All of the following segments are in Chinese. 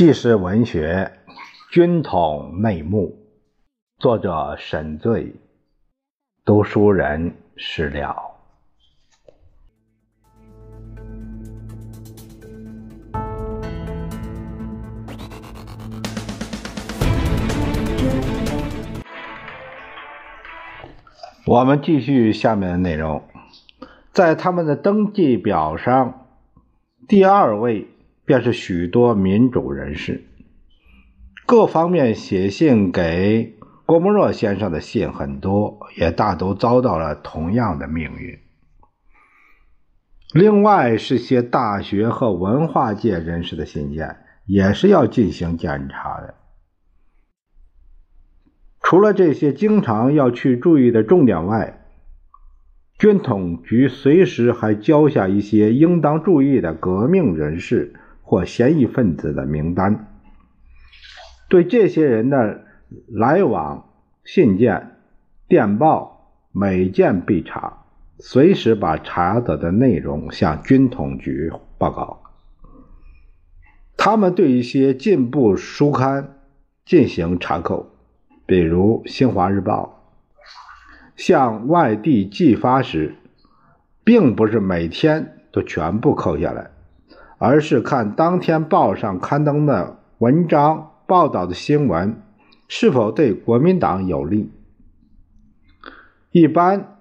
纪实文学《军统内幕》，作者沈醉，读书人史料。我们继续下面的内容，在他们的登记表上，第二位。便是许多民主人士，各方面写信给郭沫若先生的信很多，也大都遭到了同样的命运。另外是些大学和文化界人士的信件，也是要进行检查的。除了这些经常要去注意的重点外，军统局随时还交下一些应当注意的革命人士。或嫌疑分子的名单，对这些人的来往信件、电报每件必查，随时把查得的内容向军统局报告。他们对一些进步书刊进行查扣，比如《新华日报》，向外地寄发时，并不是每天都全部扣下来。而是看当天报上刊登的文章、报道的新闻是否对国民党有利，一般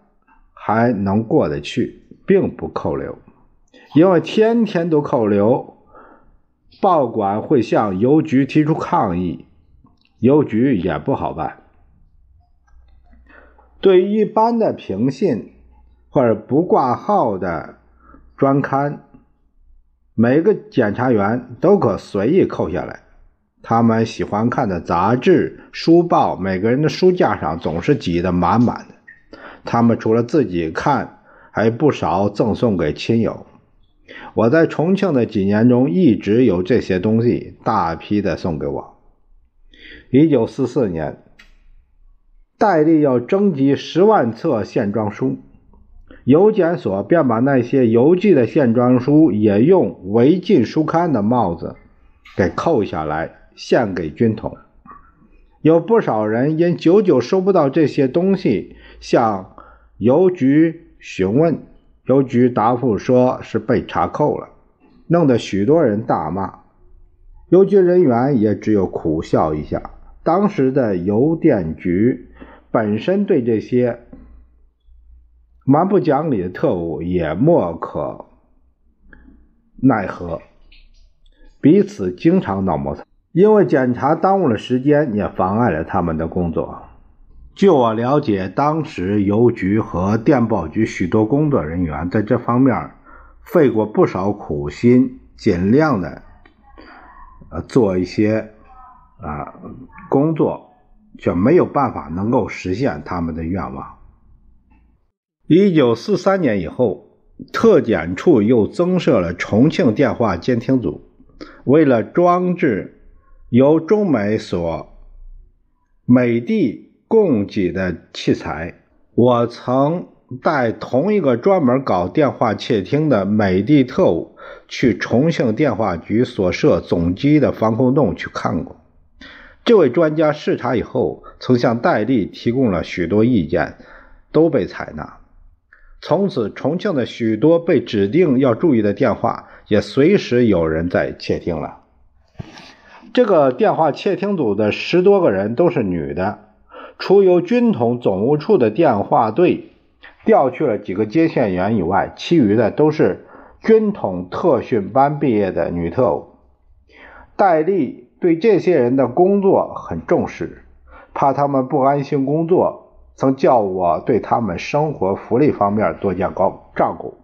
还能过得去，并不扣留。因为天天都扣留，报馆会向邮局提出抗议，邮局也不好办。对一般的平信或者不挂号的专刊。每个检察员都可随意扣下来。他们喜欢看的杂志、书报，每个人的书架上总是挤得满满的。他们除了自己看，还不少赠送给亲友。我在重庆的几年中，一直有这些东西大批的送给我。一九四四年，戴笠要征集十万册线装书。邮检所便把那些邮寄的线装书也用违禁书刊的帽子给扣下来，献给军统。有不少人因久久收不到这些东西，向邮局询问，邮局答复说是被查扣了，弄得许多人大骂。邮局人员也只有苦笑一下。当时的邮电局本身对这些。蛮不讲理的特务也莫可奈何，彼此经常闹摩擦。因为检查耽误了时间，也妨碍了他们的工作。据我了解，当时邮局和电报局许多工作人员在这方面费过不少苦心，尽量的呃做一些啊工作，却没有办法能够实现他们的愿望。一九四三年以后，特检处又增设了重庆电话监听组。为了装置由中美所美帝供给的器材，我曾带同一个专门搞电话窃听的美帝特务去重庆电话局所设总机的防空洞去看过。这位专家视察以后，曾向戴笠提供了许多意见，都被采纳。从此，重庆的许多被指定要注意的电话，也随时有人在窃听了。这个电话窃听组的十多个人都是女的，除由军统总务处的电话队调去了几个接线员以外，其余的都是军统特训班毕业的女特务。戴笠对这些人的工作很重视，怕他们不安心工作。曾叫我对他们生活福利方面多加高照顾，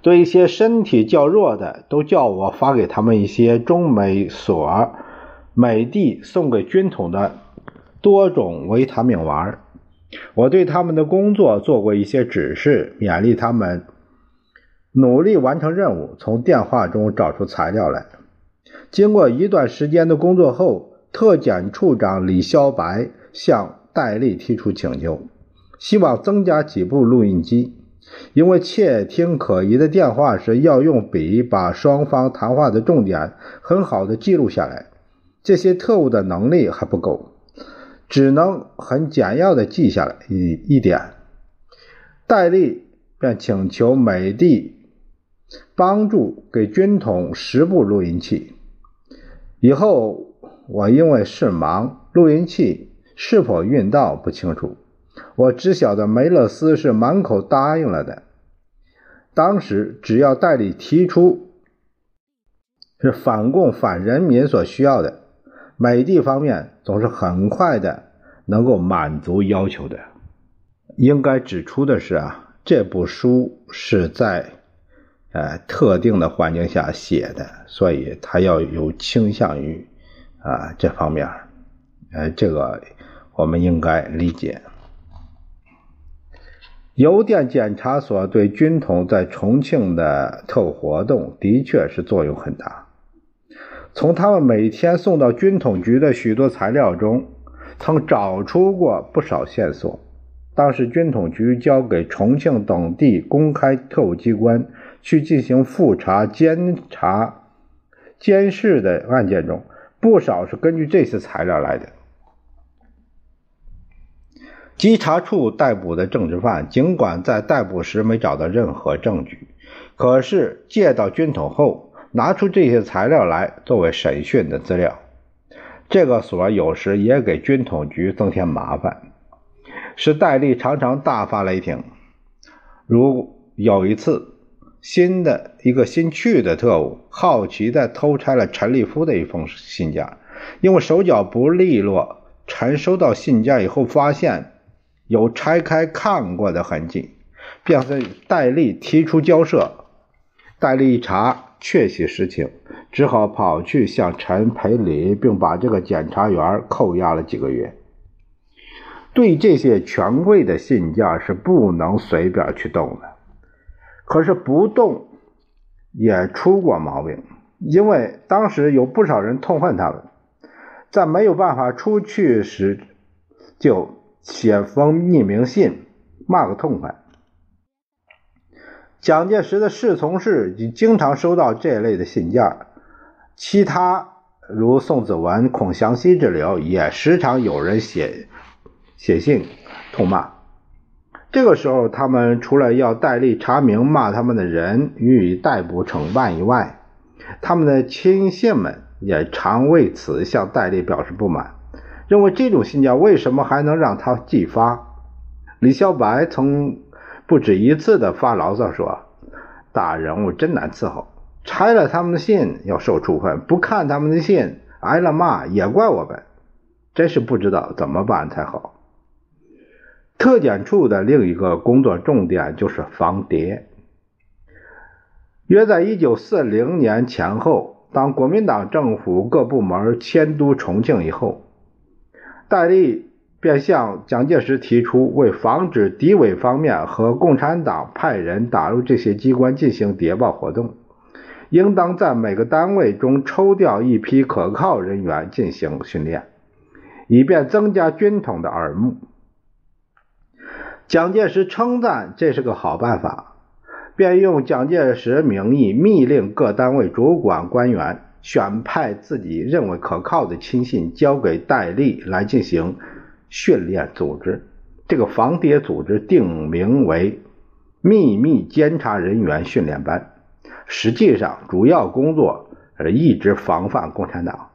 对一些身体较弱的，都叫我发给他们一些中美所美帝送给军统的多种维他命丸。我对他们的工作做过一些指示，勉励他们努力完成任务。从电话中找出材料来。经过一段时间的工作后，特检处长李肖白向。戴笠提出请求，希望增加几部录音机。因为窃听可疑的电话时要用笔把双方谈话的重点很好的记录下来，这些特务的能力还不够，只能很简要的记下来一一点。戴笠便请求美帝帮助给军统十部录音器。以后我因为事忙，录音器是否运到不清楚。我只晓得梅勒斯是满口答应了的。当时只要代理提出是反共反人民所需要的，美帝方面总是很快的能够满足要求的。应该指出的是啊，这部书是在呃特定的环境下写的，所以他要有倾向于啊这方面，呃，这个我们应该理解。邮电检查所对军统在重庆的特务活动的确是作用很大。从他们每天送到军统局的许多材料中，曾找出过不少线索。当时军统局交给重庆等地公开特务机关去进行复查、监察、监视的案件中，不少是根据这些材料来的。稽查处逮捕的政治犯，尽管在逮捕时没找到任何证据，可是借到军统后，拿出这些材料来作为审讯的资料。这个所有时也给军统局增添麻烦，使戴笠常常大发雷霆。如有一次，新的一个新去的特务好奇地偷拆了陈立夫的一封信件，因为手脚不利落，陈收到信件以后发现。有拆开看过的痕迹，便是戴笠提出交涉。戴笠一查，确系实情，只好跑去向陈赔礼，并把这个检察员扣押了几个月。对这些权贵的信件是不能随便去动的，可是不动也出过毛病，因为当时有不少人痛恨他们，在没有办法出去时就。写封匿名信，骂个痛快。蒋介石的侍从室经常收到这类的信件，其他如宋子文、孔祥熙之流，也时常有人写写信痛骂。这个时候，他们除了要戴笠查明骂他们的人予以逮捕惩办以外，他们的亲信们也常为此向戴笠表示不满。认为这种信件为什么还能让他寄发？李小白曾不止一次的发牢骚说：“大人物真难伺候，拆了他们的信要受处分，不看他们的信挨了骂也怪我们，真是不知道怎么办才好。”特检处的另一个工作重点就是防谍。约在一九四零年前后，当国民党政府各部门迁都重庆以后。戴笠便向蒋介石提出，为防止敌伪方面和共产党派人打入这些机关进行谍报活动，应当在每个单位中抽调一批可靠人员进行训练，以便增加军统的耳目。蒋介石称赞这是个好办法，便用蒋介石名义密令各单位主管官员。选派自己认为可靠的亲信交给戴笠来进行训练组织。这个防谍组织定名为“秘密监察人员训练班”，实际上主要工作是一直防范共产党。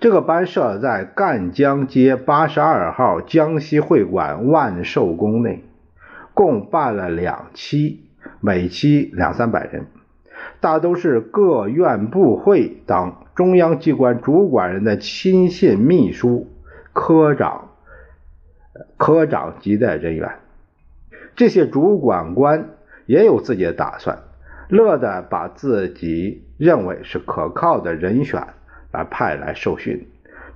这个班设在赣江街八十二号江西会馆万寿宫内，共办了两期，每期两三百人。大都是各院部会等中央机关主管人的亲信、秘书、科长、科长级的人员。这些主管官也有自己的打算，乐得把自己认为是可靠的人选来派来受训，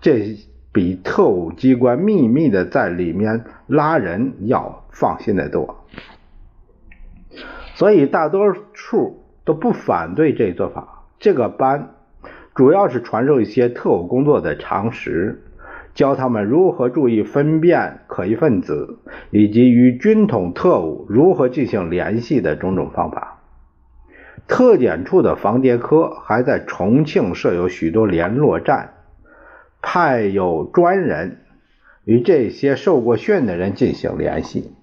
这比特务机关秘密的在里面拉人要放心的多。所以大多数。都不反对这一做法。这个班主要是传授一些特务工作的常识，教他们如何注意分辨可疑分子，以及与军统特务如何进行联系的种种方法。特检处的防谍科还在重庆设有许多联络站，派有专人与这些受过训的人进行联系。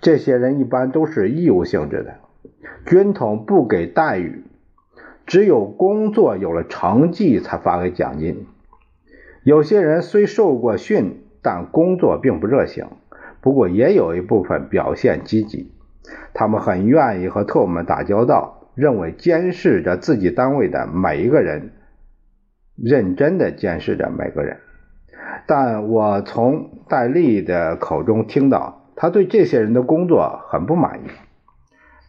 这些人一般都是义务性质的，军统不给待遇，只有工作有了成绩才发给奖金。有些人虽受过训，但工作并不热情。不过也有一部分表现积极，他们很愿意和特务们打交道，认为监视着自己单位的每一个人，认真的监视着每个人。但我从戴笠的口中听到，他对这些人的工作很不满意。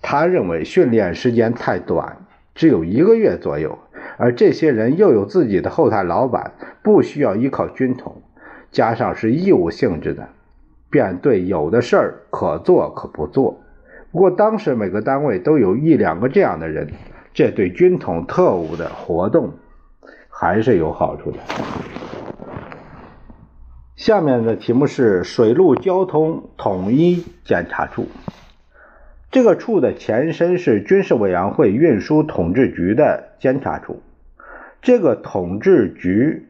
他认为训练时间太短，只有一个月左右。而这些人又有自己的后台老板，不需要依靠军统，加上是义务性质的，便对有的事儿可做可不做。不过当时每个单位都有一两个这样的人，这对军统特务的活动还是有好处的。下面的题目是水陆交通统一检查处。这个处的前身是军事委员会运输统治局的监察处。这个统治局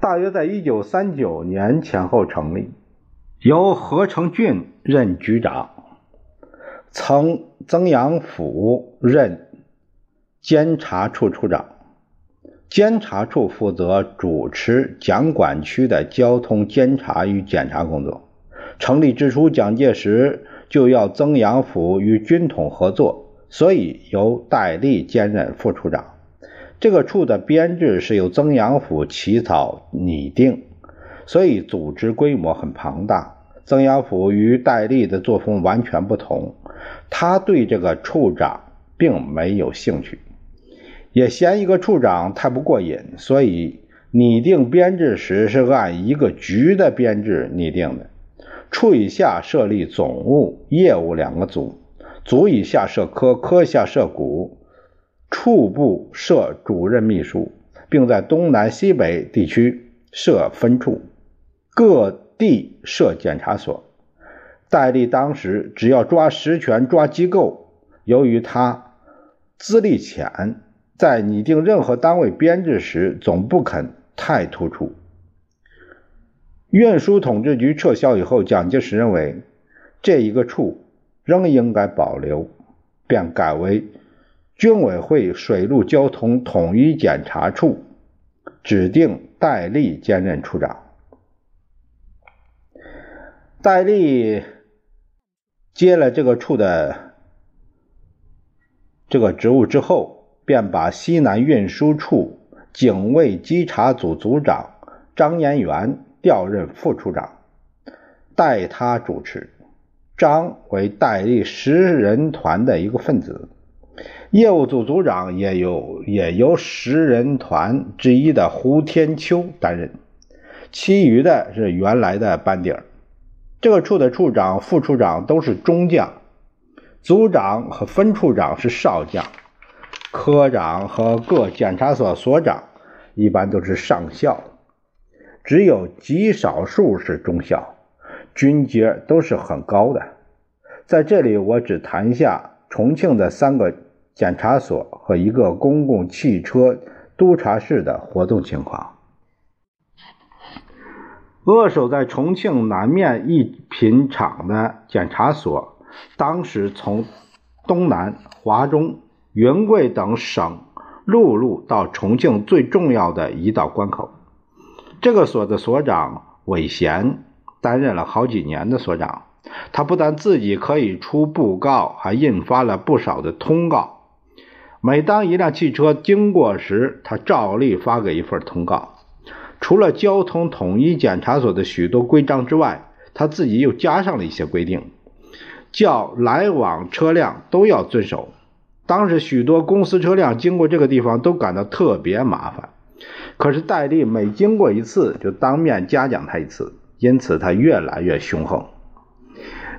大约在一九三九年前后成立，由何成俊任局长，曾曾阳甫任监察处处长。监察处负责主持蒋管区的交通监察与检查工作。成立之初，蒋介石就要曾阳甫与军统合作，所以由戴笠兼任副处长。这个处的编制是由曾阳甫起草拟定，所以组织规模很庞大。曾阳甫与戴笠的作风完全不同，他对这个处长并没有兴趣，也嫌一个处长太不过瘾，所以拟定编制时是按一个局的编制拟定的。处以下设立总务、业务两个组，组以下设科，科下设股，处部设主任秘书，并在东南西北地区设分处，各地设检查所。戴笠当时只要抓实权、抓机构，由于他资历浅，在拟定任何单位编制时总不肯太突出。运输统治局撤销以后，蒋介石认为这一个处仍应该保留，便改为军委会水陆交通统一检查处，指定戴笠兼任处长。戴笠接了这个处的这个职务之后，便把西南运输处警卫稽查组组长张延元。调任副处长，代他主持。张为戴笠十人团的一个分子，业务组组长也有也由十人团之一的胡天秋担任，其余的是原来的班底儿。这个处的处长、副处长都是中将，组长和分处长是少将，科长和各检查所所长一般都是上校。只有极少数是中校，军阶都是很高的。在这里，我只谈一下重庆的三个检查所和一个公共汽车督察室的活动情况。扼守在重庆南面一品厂的检查所，当时从东南、华中、云贵等省陆路到重庆最重要的一道关口。这个所的所长韦贤担任了好几年的所长，他不但自己可以出布告，还印发了不少的通告。每当一辆汽车经过时，他照例发给一份通告。除了交通统一检查所的许多规章之外，他自己又加上了一些规定，叫来往车辆都要遵守。当时许多公司车辆经过这个地方都感到特别麻烦。可是戴笠每经过一次，就当面嘉奖他一次，因此他越来越凶横。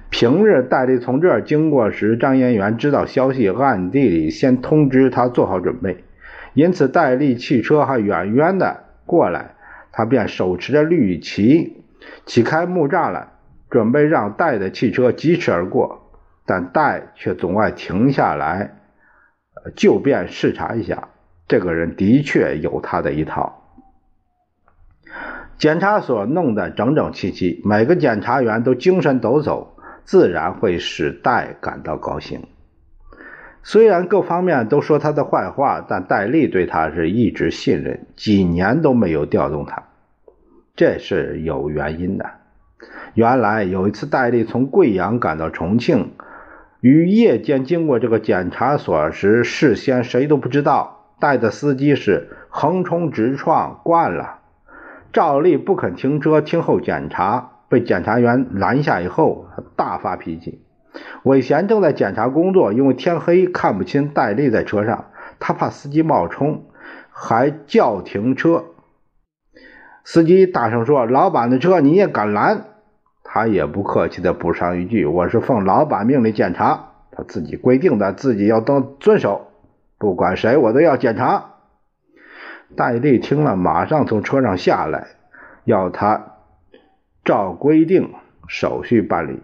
平日戴笠从这儿经过时，张延元知道消息，暗地里先通知他做好准备，因此戴笠汽车还远远的过来，他便手持着绿旗，起开木栅栏，准备让戴的汽车疾驰而过。但戴却总爱停下来，就便视察一下。这个人的确有他的一套。检查所弄得整整齐齐，每个检察员都精神抖擞，自然会使戴感到高兴。虽然各方面都说他的坏话，但戴笠对他是一直信任，几年都没有调动他。这是有原因的。原来有一次，戴笠从贵阳赶到重庆。于夜间经过这个检查所时，事先谁都不知道。带的司机是横冲直撞惯了，照例不肯停车听候检查。被检查员拦下以后，大发脾气。韦贤正在检查工作，因为天黑看不清戴笠在车上，他怕司机冒充，还叫停车。司机大声说：“老板的车你也敢拦？”他也不客气的补上一句：“我是奉老板命令检查，他自己规定的，自己要都遵守。不管谁，我都要检查。”戴笠听了，马上从车上下来，要他照规定手续办理，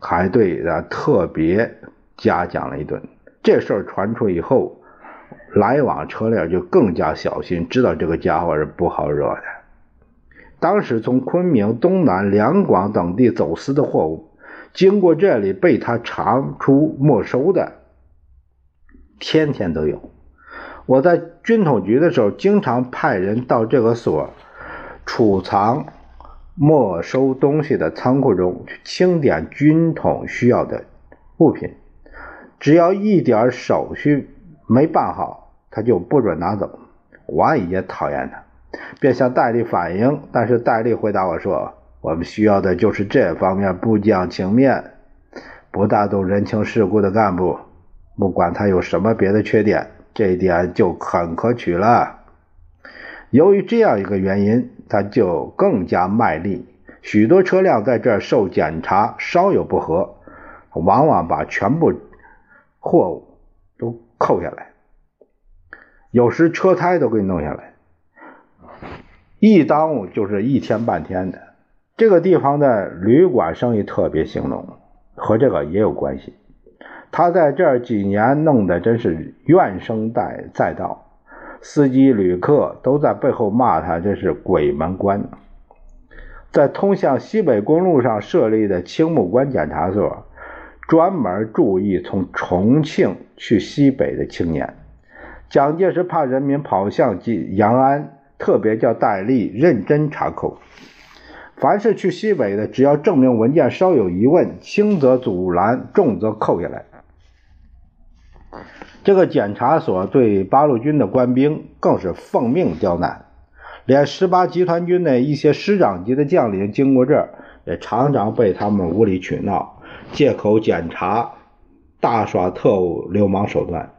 还对他特别嘉奖了一顿。这事儿传出以后，来往车辆就更加小心，知道这个家伙是不好惹的。当时从昆明、东南、两广等地走私的货物，经过这里被他查出没收的，天天都有。我在军统局的时候，经常派人到这个所储藏没收东西的仓库中去清点军统需要的物品，只要一点手续没办好，他就不准拿走。我也讨厌他。便向戴笠反映，但是戴笠回答我说：“我们需要的就是这方面不讲情面、不大懂人情世故的干部。不管他有什么别的缺点，这一点就很可取了。”由于这样一个原因，他就更加卖力。许多车辆在这受检查，稍有不合，往往把全部货物都扣下来，有时车胎都给你弄下来。一耽误就是一天半天的。这个地方的旅馆生意特别兴隆，和这个也有关系。他在这几年弄得真是怨声载载道，司机旅客都在背后骂他这是鬼门关。在通向西北公路上设立的青木关检查所，专门注意从重庆去西北的青年。蒋介石怕人民跑向延安。特别叫戴笠认真查扣，凡是去西北的，只要证明文件稍有疑问，轻则阻拦，重则扣下来。这个检查所对八路军的官兵更是奉命刁难，连十八集团军的一些师长级的将领经过这儿，也常常被他们无理取闹，借口检查，大耍特务流氓手段。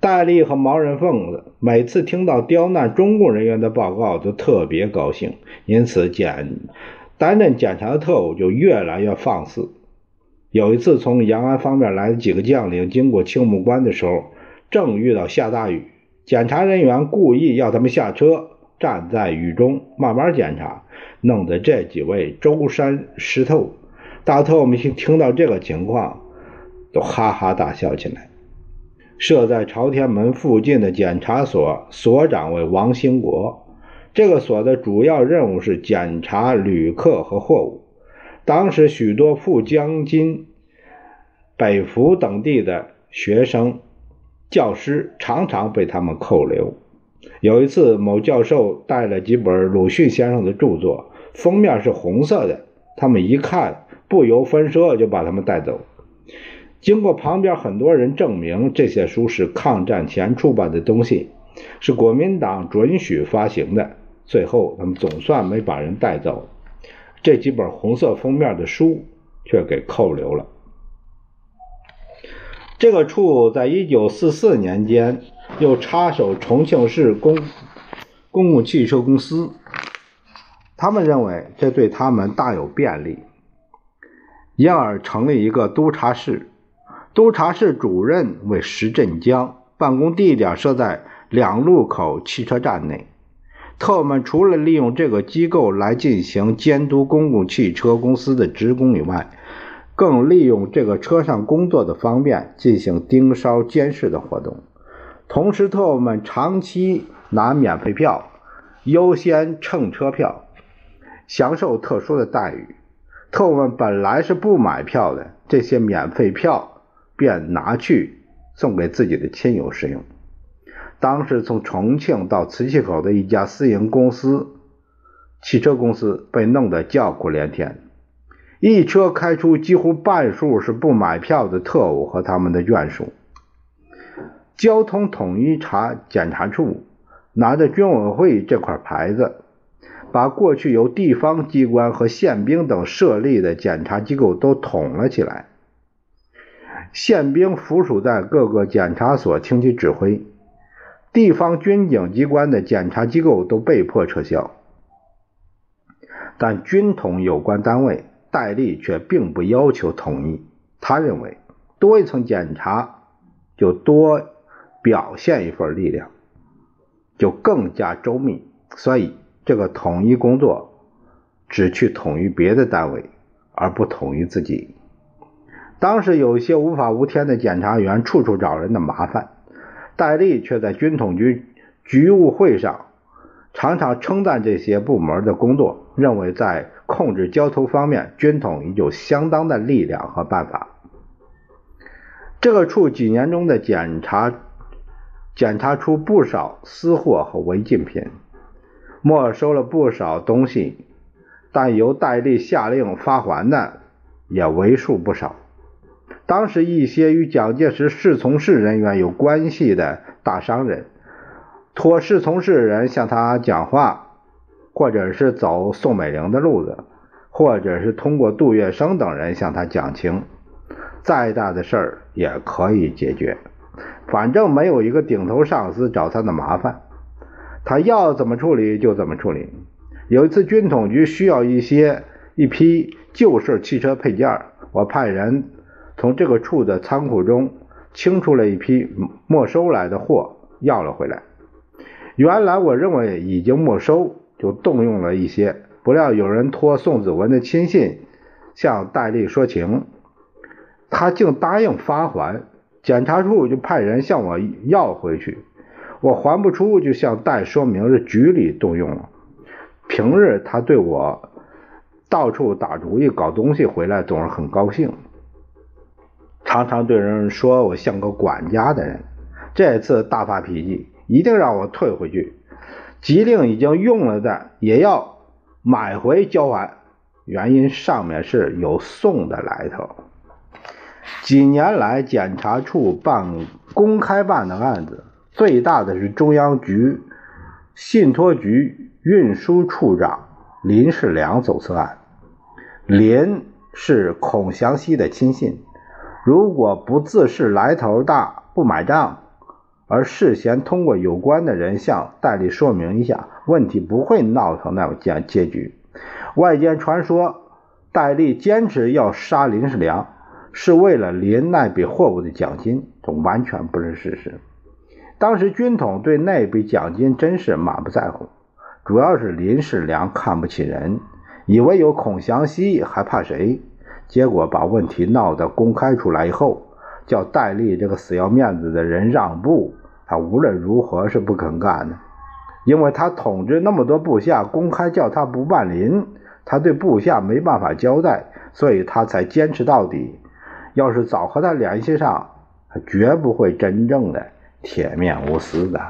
戴笠和毛人凤每次听到刁难中共人员的报告，都特别高兴，因此检担任检查的特务就越来越放肆。有一次，从延安方面来的几个将领经过青木关的时候，正遇到下大雨，检查人员故意要他们下车，站在雨中慢慢检查，弄得这几位周身湿透。大特务们听听到这个情况，都哈哈大笑起来。设在朝天门附近的检查所所长为王兴国。这个所的主要任务是检查旅客和货物。当时许多赴江津、北服等地的学生、教师常常被他们扣留。有一次，某教授带了几本鲁迅先生的著作，封面是红色的，他们一看，不由分说就把他们带走。经过旁边很多人证明，这些书是抗战前出版的东西，是国民党准许发行的。最后，他们总算没把人带走，这几本红色封面的书却给扣留了。这个处在一九四四年间又插手重庆市公公共汽车公司，他们认为这对他们大有便利，因而成立一个督察室。督察室主任为石振江，办公地点设在两路口汽车站内。特务们除了利用这个机构来进行监督公共汽车公司的职工以外，更利用这个车上工作的方便进行盯梢监视的活动。同时，特务们长期拿免费票、优先乘车票，享受特殊的待遇。特务们本来是不买票的，这些免费票便拿去送给自己的亲友使用。当时从重庆到磁器口的一家私营公司汽车公司被弄得叫苦连天，一车开出几乎半数是不买票的特务和他们的眷属。交通统一查检查处拿着军委会这块牌子，把过去由地方机关和宪兵等设立的检查机构都统了起来，宪兵附属在各个检查所听其指挥。地方军警机关的检查机构都被迫撤销，但军统有关单位戴笠却并不要求统一。他认为多一层检查就多表现一份力量，就更加周密。所以这个统一工作只去统一别的单位，而不统一自己。当时有些无法无天的检察员处处找人的麻烦。戴笠却在军统局局务会上常常称赞这些部门的工作，认为在控制交通方面，军统已有相当的力量和办法。这个处几年中的检查，检查出不少私货和违禁品，没收了不少东西，但由戴笠下令发还的也为数不少。当时，一些与蒋介石侍从室人员有关系的大商人，托侍从室人向他讲话，或者是走宋美龄的路子，或者是通过杜月笙等人向他讲情，再大的事儿也可以解决。反正没有一个顶头上司找他的麻烦，他要怎么处理就怎么处理。有一次，军统局需要一些一批旧式汽车配件，我派人。从这个处的仓库中清出了一批没收来的货，要了回来。原来我认为已经没收，就动用了一些，不料有人托宋子文的亲信向戴笠说情，他竟答应发还。检查处就派人向我要回去，我还不出，就向戴说明是局里动用了。平日他对我到处打主意、搞东西回来，总是很高兴。常常对人说我像个管家的人，这次大发脾气，一定让我退回去。急令已经用了的也要买回交还，原因上面是有送的来头。几年来，检察处办公开办的案子最大的是中央局信托局运输处长林世良走私案。林是孔祥熙的亲信。如果不自恃来头大，不买账，而事先通过有关的人向戴笠说明一下，问题不会闹成那样结结局。外间传说戴笠坚持要杀林世良，是为了林那笔货物的奖金，这完全不是事实。当时军统对那笔奖金真是满不在乎，主要是林世良看不起人，以为有孔祥熙还怕谁？结果把问题闹得公开出来以后，叫戴笠这个死要面子的人让步，他无论如何是不肯干的，因为他统治那么多部下，公开叫他不办林，他对部下没办法交代，所以他才坚持到底。要是早和他联系上，他绝不会真正的铁面无私的。